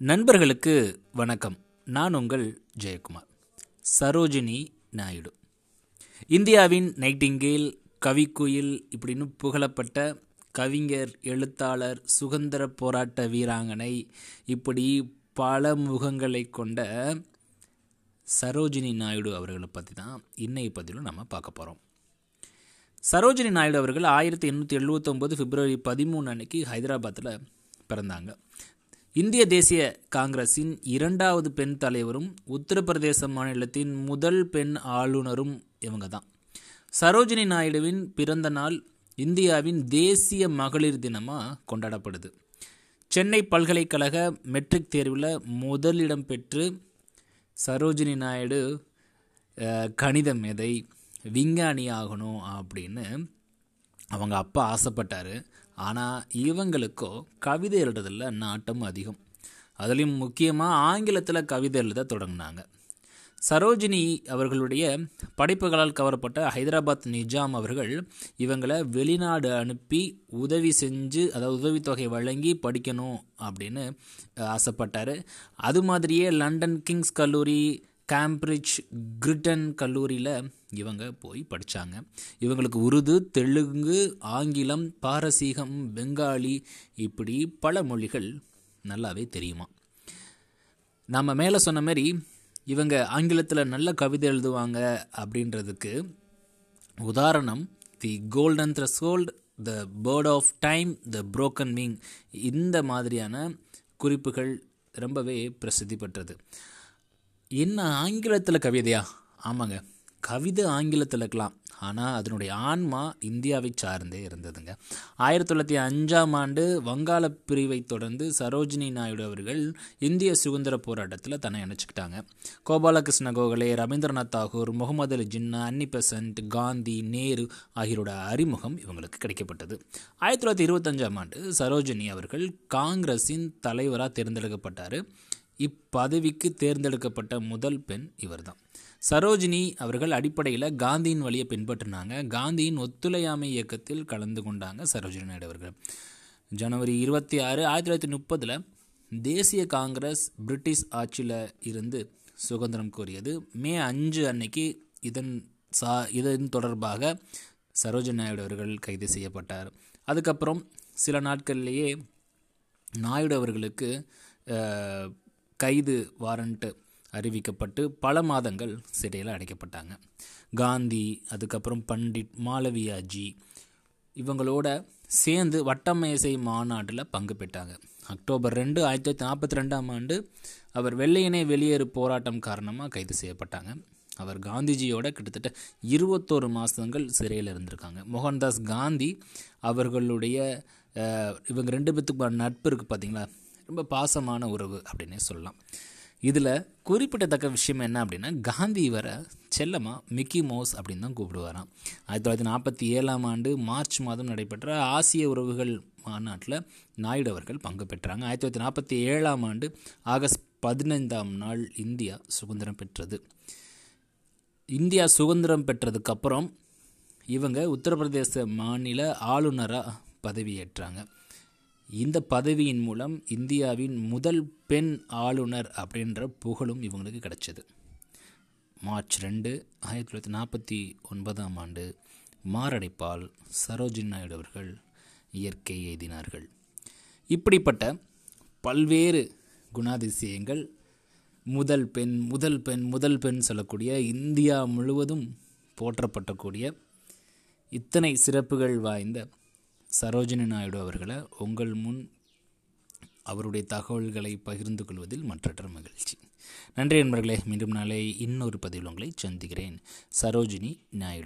நண்பர்களுக்கு வணக்கம். நான் உங்கள் ஜெயக்குமார். சரோஜினி நாயுடு. இந்தியாவின் நைட்டிங்கேல் கவிக்குயில் இப்படின்னு புகழப்பட்ட கவிஞர் எழுத்தாளர் சுதந்திர போராட்ட வீராங்கனை இப்படி பல முகங்களை கொண்ட சரோஜினி நாயுடு அவர்களை பற்றி தான் இன்னைய பதிலும் நம்ம பார்க்க போகிறோம் சரோஜினி நாயுடு அவர்கள் ஆயிரத்தி எண்ணூற்றி எழுபத்தொம்போது பிப்ரவரி பதிமூணு அன்னைக்கு ஹைதராபாத்தில் பிறந்தாங்க. இந்திய தேசிய காங்கிரஸின் இரண்டாவது பெண் தலைவரும் உத்தரப்பிரதேச மாநிலத்தின் முதல் பெண் ஆளுநரும் இவங்க தான் சரோஜினி நாயுடுவின் பிறந்த நாள் இந்தியாவின் தேசிய மகளிர் தினமாக கொண்டாடப்படுது. சென்னை பல்கலைக்கழக மெட்ரிக் தேர்வில் முதலிடம் பெற்று சரோஜினி நாயுடு கணித மேதை விஞ்ஞானி ஆகணும் அப்படின்னு அவங்க அப்பா ஆசைப்பட்டார். ஆனால் இவங்களுக்கோ கவிதை எழுதுறதுல நாட்டம் அதிகம். அதுலேயும் முக்கியமாக ஆங்கிலத்தில் கவிதை எழுத தொடங்கினாங்க. சரோஜினி அவர்களுடைய படைப்புகளால் கவரப்பட்ட ஹைதராபாத் நிஜாம் அவர்கள் இவங்களை வெளிநாடு அனுப்பி உதவி செஞ்சு அதாவது உதவித்தொகை வழங்கி படிக்கணும் அப்படின்னு ஆசைப்பட்டார். அது மாதிரியே லண்டன் கிங்ஸ் கல்லூரி கேம்பிரிட்ஜ் கிரிட்டன் கல்லூரியில் இவங்க போய் படித்தாங்க இவங்களுக்கு உருது தெலுங்கு ஆங்கிலம் பாரசீகம் பெங்காலி இப்படி பல மொழிகள் நல்லாவே தெரியுமா. நம்ம மேலே சொன்ன மாதிரி இவங்க ஆங்கிலத்தில் நல்ல கவிதை எழுதுவாங்க அப்படின்றதுக்கு உதாரணம் the golden threshold the bird of time the broken wing இந்த மாதிரியான குறிப்புகள் ரொம்பவே பிரசித்தி பெற்றது. என்ன ஆங்கிலத்தில் கவிதையா? ஆமாங்க. கவிதை ஆங்கிலத்தில் இருக்கலாம். ஆனால் அதனுடைய ஆன்மா இந்தியாவை சார்ந்தே இருந்ததுங்க. ஆயிரத்தி தொள்ளாயிரத்தி அஞ்சாம் ஆண்டு வங்காள பிரிவை தொடர்ந்து சரோஜினி நாயுடு அவர்கள் இந்திய சுதந்திர போராட்டத்தில் தன்னை அணைச்சிக்கிட்டாங்க. கோபாலகிருஷ்ண கோகலே ரவீந்திரநாத் தாகூர் முகமது அலி ஜின்னா அன்னி பெசன்ட் காந்தி நேரு ஆகியோரோட அறிமுகம் இவங்களுக்கு கிடைக்கப்பட்டது. ஆயிரத்தி தொள்ளாயிரத்தி இருபத்தஞ்சாம் ஆண்டு சரோஜினி அவர்கள் காங்கிரஸின் தலைவராக தேர்ந்தெடுக்கப்பட்டார். இப்பதவிக்கு தேர்ந்தெடுக்கப்பட்ட முதல் பெண் இவர்தான். சரோஜினி அவர்கள் அடிப்படையில் காந்தியின் வழியை பின்பற்றினாங்க. காந்தியின் ஒத்துழையாமை இயக்கத்தில் கலந்து கொண்டாங்க சரோஜினி நாயுடு அவர்கள். ஜனவரி இருபத்தி ஆறு ஆயிரத்தி தொள்ளாயிரத்தி முப்பதில் தேசிய காங்கிரஸ் பிரிட்டிஷ் ஆட்சியில் இருந்து சுதந்திரம் கோரியது. மே அஞ்சு அன்னைக்கு இதன் சா இதன் தொடர்பாக சரோஜினி நாயுடு அவர்கள் கைது செய்யப்பட்டார். அதுக்கப்புறம் சில நாட்கள்லேயே நாயுடு அவர்களுக்கு கைது வாரண்ட்டு அறிவிக்கப்பட்டு பல மாதங்கள் சிறையில் அடைக்கப்பட்டாங்க. காந்தி அதுக்கப்புறம் பண்டிட் மாலவியாஜி இவங்களோட சேர்ந்து வட்டமேசை மாநாட்டில் பங்கு பெற்றாங்க. அக்டோபர் ரெண்டு ஆயிரத்தி தொள்ளாயிரத்தி நாற்பத்தி ரெண்டாம் ஆண்டு அவர் வெள்ளையனே வெளியேறு போராட்டம் காரணமாக கைது செய்யப்பட்டாங்க. அவர் காந்திஜியோட கிட்டத்தட்ட இருபத்தோரு மாதங்கள் சிறையில் இருந்திருக்காங்க. மோகன்தாஸ் காந்தி அவர்களுடைய இவங்க ரெண்டு பேத்துக்கு நட்பு இருக்குது பார்த்தீங்களா ரொம்ப பாசமான உறவு அப்படின்னே சொல்லலாம். இதில் குறிப்பிடத்தக்க விஷயம் என்ன அப்படின்னா காந்தி இவரை செல்லமாக மிக்கி மவுஸ் அப்படின்னு தான் கூப்பிடுவாராம். ஆயிரத்தி தொள்ளாயிரத்தி நாற்பத்தி ஏழாம் ஆண்டு மார்ச் மாதம் நடைபெற்ற ஆசிய உறவுகள் மாநாட்டில் நாயுடு அவர்கள் பங்கு பெற்றாங்க. ஆயிரத்தி தொள்ளாயிரத்தி நாற்பத்தி ஏழாம் ஆண்டு ஆகஸ்ட் பதினைந்தாம் நாள் இந்தியா சுதந்திரம் பெற்றது. இந்தியா சுதந்திரம் பெற்றதுக்கப்புறம் இவங்க உத்தரப்பிரதேச மாநில ஆளுநராக பதவியேற்றாங்க. இந்த பதவியின் மூலம் இந்தியாவின் முதல் பெண் ஆளுநர் அப்படின்ற புகழும் இவங்களுக்கு கிடைச்சது. மார்ச் ரெண்டு ஆயிரத்தி தொள்ளாயிரத்தி நாற்பத்தி ஒன்பதாம் ஆண்டு மாரடைப்பால் சரோஜின் நாயுடு அவர்கள் இயற்கை எய்தினார்கள். இப்படிப்பட்ட பல்வேறு குணாதிசயங்கள் முதல் பெண் முதல் பெண் முதல் பெண் சொல்லக்கூடிய இந்தியா முழுவதும் போற்றப்பட்டக்கூடிய இத்தனை சிறப்புகள் வாய்ந்த சரோஜினி நாயுடு அவர்களை உங்கள் முன் அவருடைய தகவல்களை பகிர்ந்து கொள்வதில் மற்றற்ற மகிழ்ச்சி. நன்றி நண்பர்களே மீண்டும் நாளை இன்னொரு பதிவில் உங்களை சந்திக்கிறேன். சரோஜினி நாயுடு.